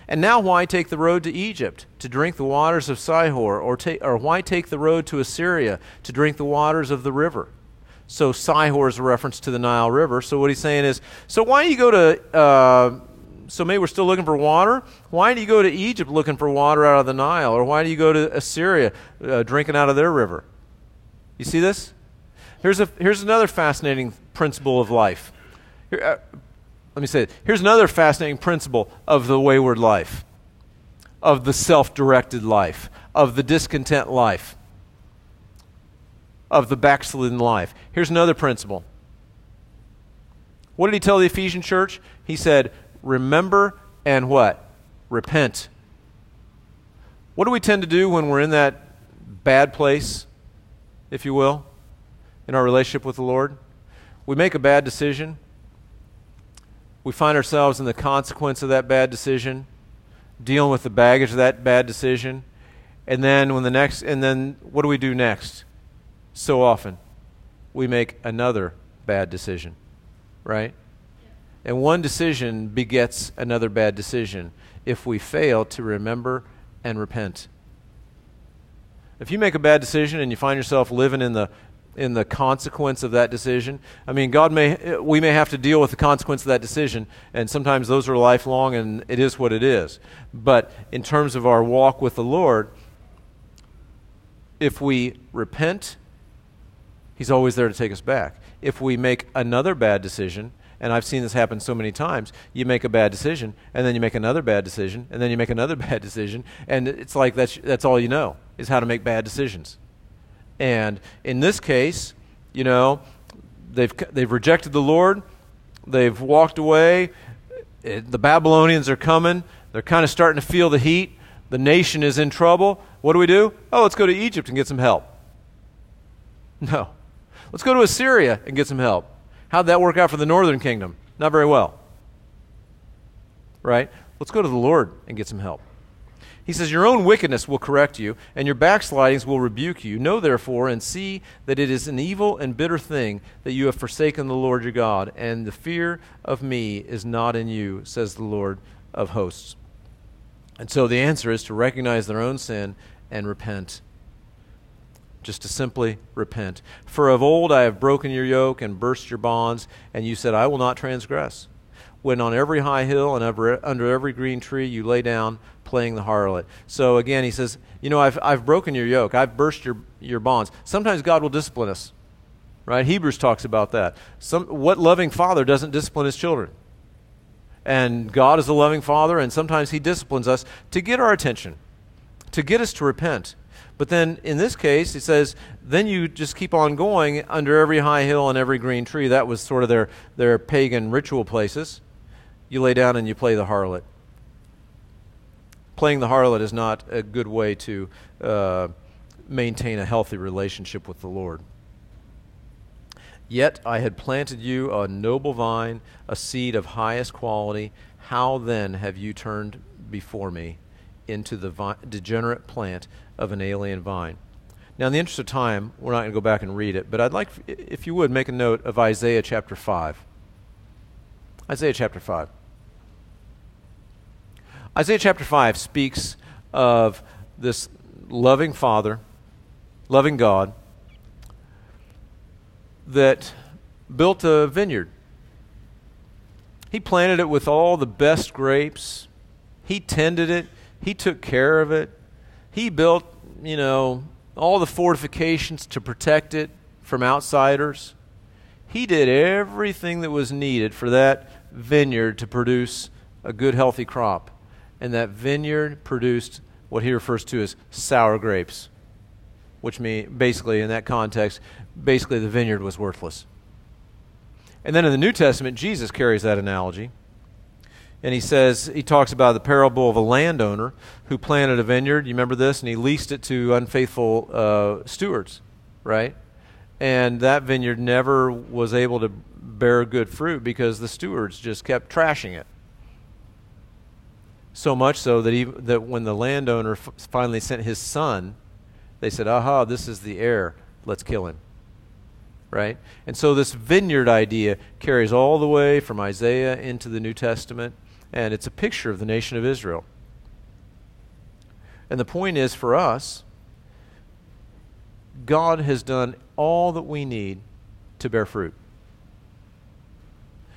And now, why take the road to Egypt to drink the waters of Sihor, or, ta- or why take the road to Assyria to drink the waters of the river? So, Sihor is a reference to the Nile River. So, what he's saying is, so why you go to, uh, so maybe we're still looking for water? Why do you go to Egypt looking for water out of the Nile? Or why do you go to Assyria uh, drinking out of their river? You see this? Here's, a, here's another fascinating principle of life. Here, uh, let me say it. Here's another fascinating principle of the wayward life, of the self directed life, of the discontent life, of the backslidden life. Here's another principle. What did he tell the Ephesian church? He said, Remember and what? Repent. What do we tend to do when we're in that bad place, if you will, in our relationship with the Lord? we make a bad decision. We find ourselves in the consequence of that bad decision, dealing with the baggage of that bad decision. And then when the next and then what do we do next? So often we make another bad decision, right? And one decision begets another bad decision if we fail to remember and repent. If you make a bad decision and you find yourself living in the in the consequence of that decision. I mean, God may we may have to deal with the consequence of that decision, and sometimes those are lifelong, and it is what it is. But in terms of our walk with the Lord, if we repent, He's always there to take us back. If we make another bad decision, and I've seen this happen so many times, you make a bad decision, and then you make another bad decision, and then you make another bad decision, and it's like that's that's all you know is how to make bad decisions. And in this case, you know, they've, they've rejected the Lord, they've walked away, it, the Babylonians are coming, they're kind of starting to feel the heat, the nation is in trouble. What do we do? Oh, let's go to Egypt and get some help. No. Let's go to Assyria and get some help. How'd that work out for the northern kingdom? Not very well. Right? Let's go to the Lord and get some help. He says, Your own wickedness will correct you, and your backslidings will rebuke you. Know therefore and see that it is an evil and bitter thing that you have forsaken the Lord your God, and the fear of me is not in you, says the Lord of hosts. And so the answer is to recognize their own sin and repent. Just to simply repent. For of old I have broken your yoke and burst your bonds, and you said, I will not transgress. When on every high hill and under every green tree you lay down playing the harlot. So again, he says, You know, I've, I've broken your yoke, I've burst your, your bonds. Sometimes God will discipline us, right? Hebrews talks about that. Some, what loving father doesn't discipline his children? And God is a loving father, and sometimes he disciplines us to get our attention, to get us to repent. But then in this case, he says, then you just keep on going under every high hill and every green tree. That was sort of their, their pagan ritual places. You lay down and you play the harlot playing the harlot is not a good way to uh, maintain a healthy relationship with the Lord. Yet I had planted you a noble vine, a seed of highest quality. How then have you turned before me into the vi- degenerate plant of an alien vine? Now, in the interest of time, we're not going to go back and read it, but I'd like, if you would, make a note of Isaiah chapter 5. Isaiah chapter 5. Isaiah chapter 5 speaks of this loving Father, loving God, that built a vineyard. He planted it with all the best grapes. He tended it. He took care of it. He built, you know, all the fortifications to protect it from outsiders. He did everything that was needed for that vineyard to produce a good, healthy crop and that vineyard produced what he refers to as sour grapes, which mean basically in that context, basically the vineyard was worthless. And then in the New Testament, Jesus carries that analogy. And he says, he talks about the parable of a landowner who planted a vineyard. You remember this? And he leased it to unfaithful uh, stewards, right? And that vineyard never was able to bear good fruit because the stewards just kept trashing it. So much so that, he, that when the landowner f- finally sent his son, they said, Aha, this is the heir. Let's kill him. Right? And so this vineyard idea carries all the way from Isaiah into the New Testament, and it's a picture of the nation of Israel. And the point is for us, God has done all that we need to bear fruit.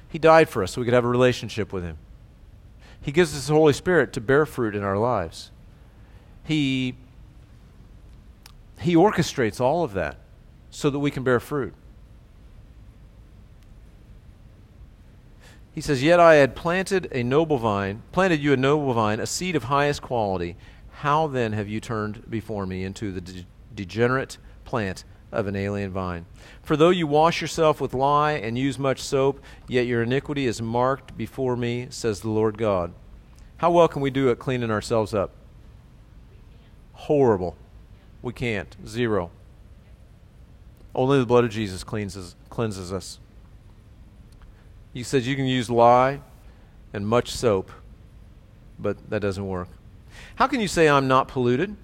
He died for us so we could have a relationship with Him. He gives us the Holy Spirit to bear fruit in our lives. He, he orchestrates all of that so that we can bear fruit. He says, Yet I had planted a noble vine, planted you a noble vine, a seed of highest quality. How then have you turned before me into the de- degenerate plant of an alien vine? For though you wash yourself with lye and use much soap, yet your iniquity is marked before me, says the Lord God. How well can we do at cleaning ourselves up? Horrible. We can't. Zero. Only the blood of Jesus cleanses, cleanses us. He says you can use lye and much soap, but that doesn't work. How can you say I'm not polluted?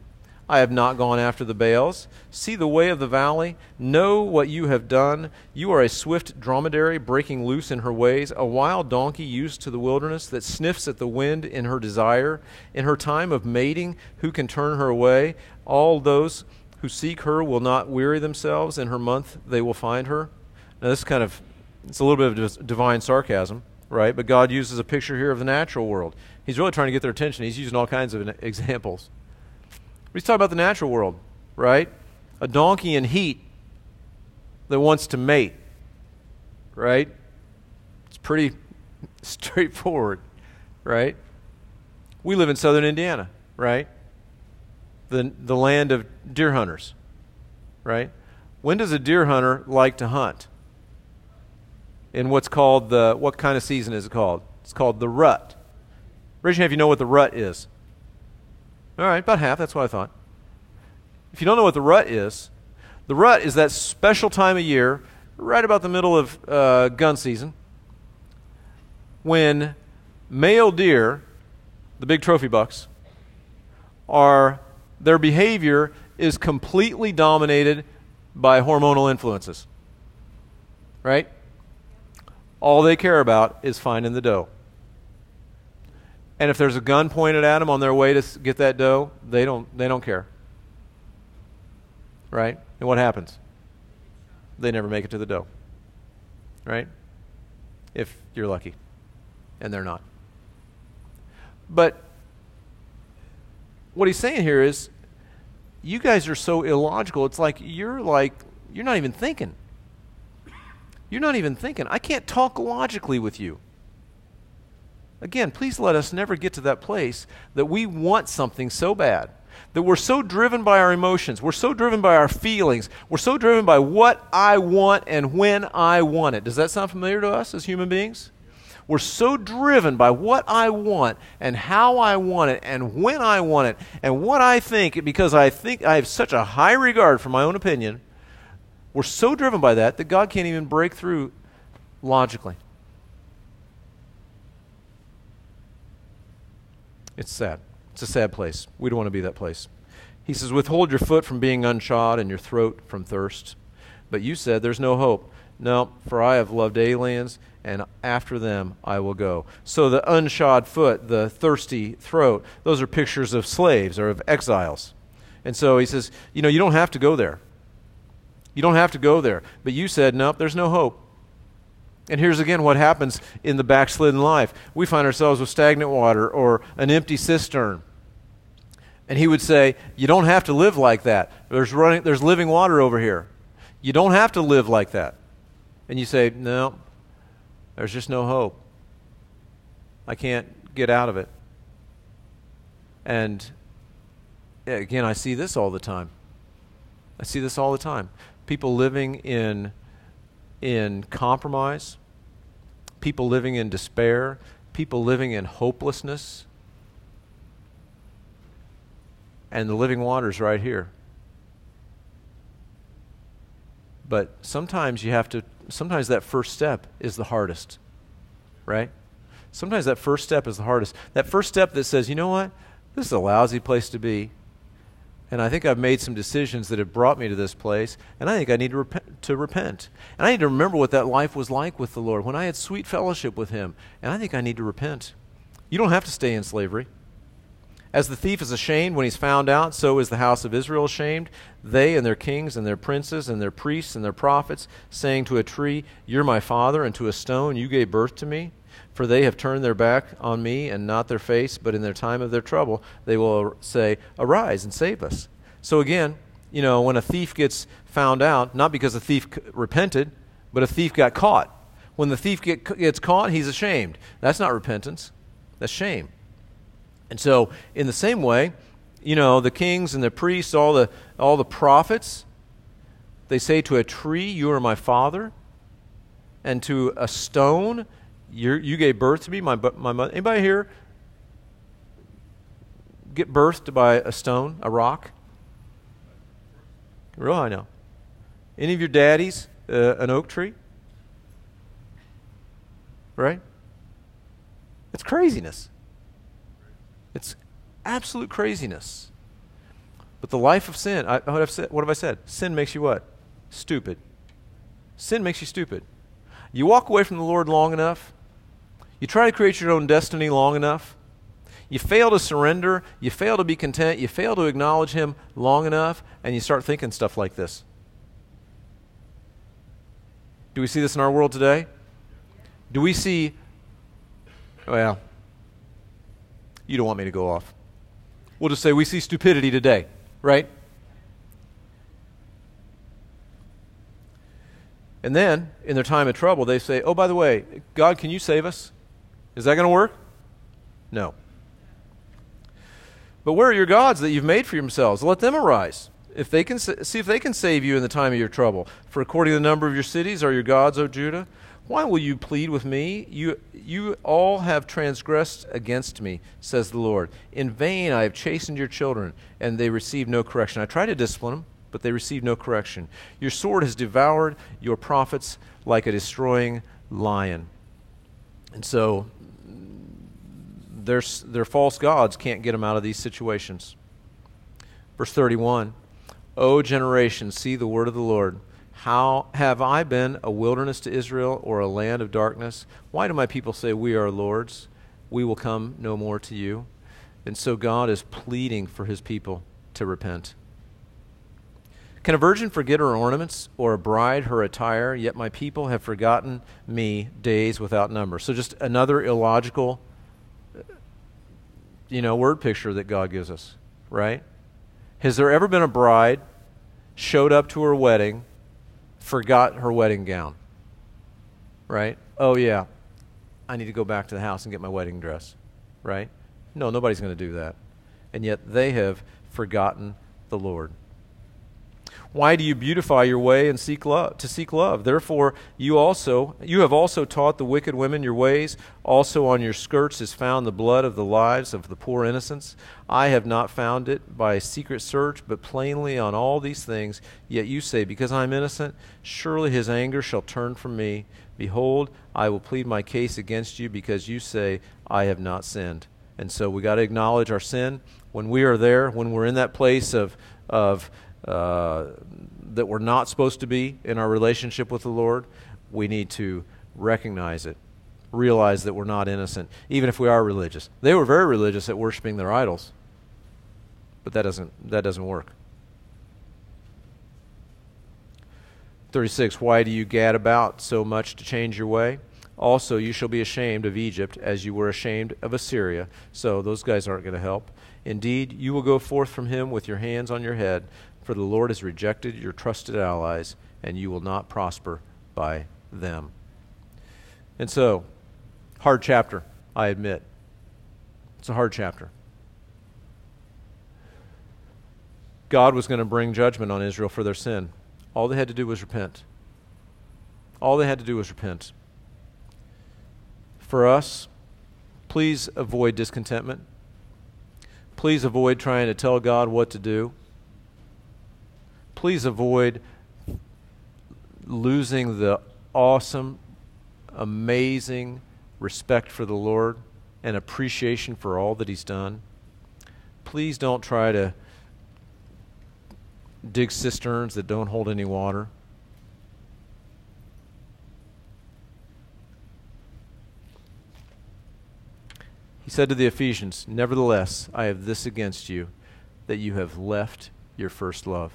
I have not gone after the Baals. See the way of the valley. Know what you have done. You are a swift dromedary breaking loose in her ways, a wild donkey used to the wilderness that sniffs at the wind in her desire. In her time of mating, who can turn her away? All those who seek her will not weary themselves. In her month, they will find her. Now, this kind of, it's a little bit of divine sarcasm, right? But God uses a picture here of the natural world. He's really trying to get their attention. He's using all kinds of examples. He's talking about the natural world, right? A donkey in heat that wants to mate, right? It's pretty straightforward, right? We live in southern Indiana, right? The, the land of deer hunters, right? When does a deer hunter like to hunt? In what's called the, what kind of season is it called? It's called the rut. Raise your hand if you know what the rut is. All right, about half. That's what I thought. If you don't know what the rut is, the rut is that special time of year, right about the middle of uh, gun season, when male deer, the big trophy bucks, are their behavior is completely dominated by hormonal influences. Right? All they care about is finding the doe. And if there's a gun pointed at them on their way to get that doe, they don't, they don't care. Right? And what happens? They never make it to the doe. Right? If you're lucky. And they're not. But what he's saying here is you guys are so illogical. It's like you're like, you're not even thinking. You're not even thinking. I can't talk logically with you. Again, please let us never get to that place that we want something so bad, that we're so driven by our emotions, we're so driven by our feelings, we're so driven by what I want and when I want it. Does that sound familiar to us as human beings? We're so driven by what I want and how I want it and when I want it and what I think because I think I have such a high regard for my own opinion. We're so driven by that that God can't even break through logically. It's sad. It's a sad place. We don't want to be that place. He says, Withhold your foot from being unshod and your throat from thirst. But you said, There's no hope. No, for I have loved aliens, and after them I will go. So the unshod foot, the thirsty throat, those are pictures of slaves or of exiles. And so he says, You know, you don't have to go there. You don't have to go there. But you said, Nope, there's no hope. And here's again what happens in the backslidden life. We find ourselves with stagnant water or an empty cistern. And he would say, You don't have to live like that. There's, running, there's living water over here. You don't have to live like that. And you say, No, there's just no hope. I can't get out of it. And again, I see this all the time. I see this all the time. People living in in compromise, people living in despair, people living in hopelessness. And the living water's right here. But sometimes you have to, sometimes that first step is the hardest, right? Sometimes that first step is the hardest. That first step that says, you know what? This is a lousy place to be and I think I've made some decisions that have brought me to this place, and I think I need to repent, to repent. And I need to remember what that life was like with the Lord when I had sweet fellowship with Him, and I think I need to repent. You don't have to stay in slavery. As the thief is ashamed when he's found out, so is the house of Israel ashamed. They and their kings and their princes and their priests and their prophets, saying to a tree, You're my father, and to a stone, You gave birth to me. For they have turned their back on me and not their face, but in their time of their trouble they will say, Arise and save us. So again, you know, when a thief gets found out, not because the thief repented, but a thief got caught. When the thief get, gets caught, he's ashamed. That's not repentance, that's shame. And so, in the same way, you know, the kings and the priests, all the, all the prophets, they say to a tree, You are my father, and to a stone, you you gave birth to me, my, my mother. Anybody here get birthed by a stone, a rock? Real high now. Any of your daddies uh, an oak tree? Right? It's craziness. It's absolute craziness. But the life of sin, I, what, said, what have I said? Sin makes you what? Stupid. Sin makes you stupid. You walk away from the Lord long enough, you try to create your own destiny long enough. You fail to surrender. You fail to be content. You fail to acknowledge Him long enough, and you start thinking stuff like this. Do we see this in our world today? Do we see, well, you don't want me to go off. We'll just say we see stupidity today, right? And then, in their time of trouble, they say, Oh, by the way, God, can you save us? Is that going to work? No. But where are your gods that you've made for yourselves? Let them arise. If they can see if they can save you in the time of your trouble. For according to the number of your cities are your gods, O Judah. Why will you plead with me? You you all have transgressed against me, says the Lord. In vain I have chastened your children, and they receive no correction. I tried to discipline them, but they receive no correction. Your sword has devoured your prophets like a destroying lion. And so their, their false gods can't get them out of these situations. Verse 31 O generation, see the word of the Lord. How have I been a wilderness to Israel or a land of darkness? Why do my people say, We are Lord's? We will come no more to you. And so God is pleading for his people to repent. Can a virgin forget her ornaments, or a bride her attire? Yet my people have forgotten me days without number. So, just another illogical, you know, word picture that God gives us, right? Has there ever been a bride showed up to her wedding, forgot her wedding gown? Right? Oh, yeah, I need to go back to the house and get my wedding dress, right? No, nobody's going to do that. And yet they have forgotten the Lord. Why do you beautify your way and seek love to seek love? Therefore, you also you have also taught the wicked women your ways. Also on your skirts is found the blood of the lives of the poor innocents. I have not found it by secret search, but plainly on all these things. Yet you say, Because I am innocent, surely his anger shall turn from me. Behold, I will plead my case against you, because you say, I have not sinned. And so we got to acknowledge our sin when we are there, when we're in that place of of uh, that we're not supposed to be in our relationship with the Lord, we need to recognize it, realize that we're not innocent, even if we are religious. They were very religious at worshiping their idols, but that doesn't, that doesn't work. 36 Why do you gad about so much to change your way? Also, you shall be ashamed of Egypt as you were ashamed of Assyria. So, those guys aren't going to help. Indeed, you will go forth from him with your hands on your head, for the Lord has rejected your trusted allies, and you will not prosper by them. And so, hard chapter, I admit. It's a hard chapter. God was going to bring judgment on Israel for their sin. All they had to do was repent. All they had to do was repent. For us, please avoid discontentment. Please avoid trying to tell God what to do. Please avoid losing the awesome, amazing respect for the Lord and appreciation for all that He's done. Please don't try to dig cisterns that don't hold any water. He said to the Ephesians, Nevertheless, I have this against you, that you have left your first love.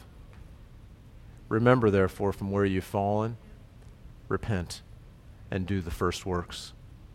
Remember, therefore, from where you've fallen, repent and do the first works.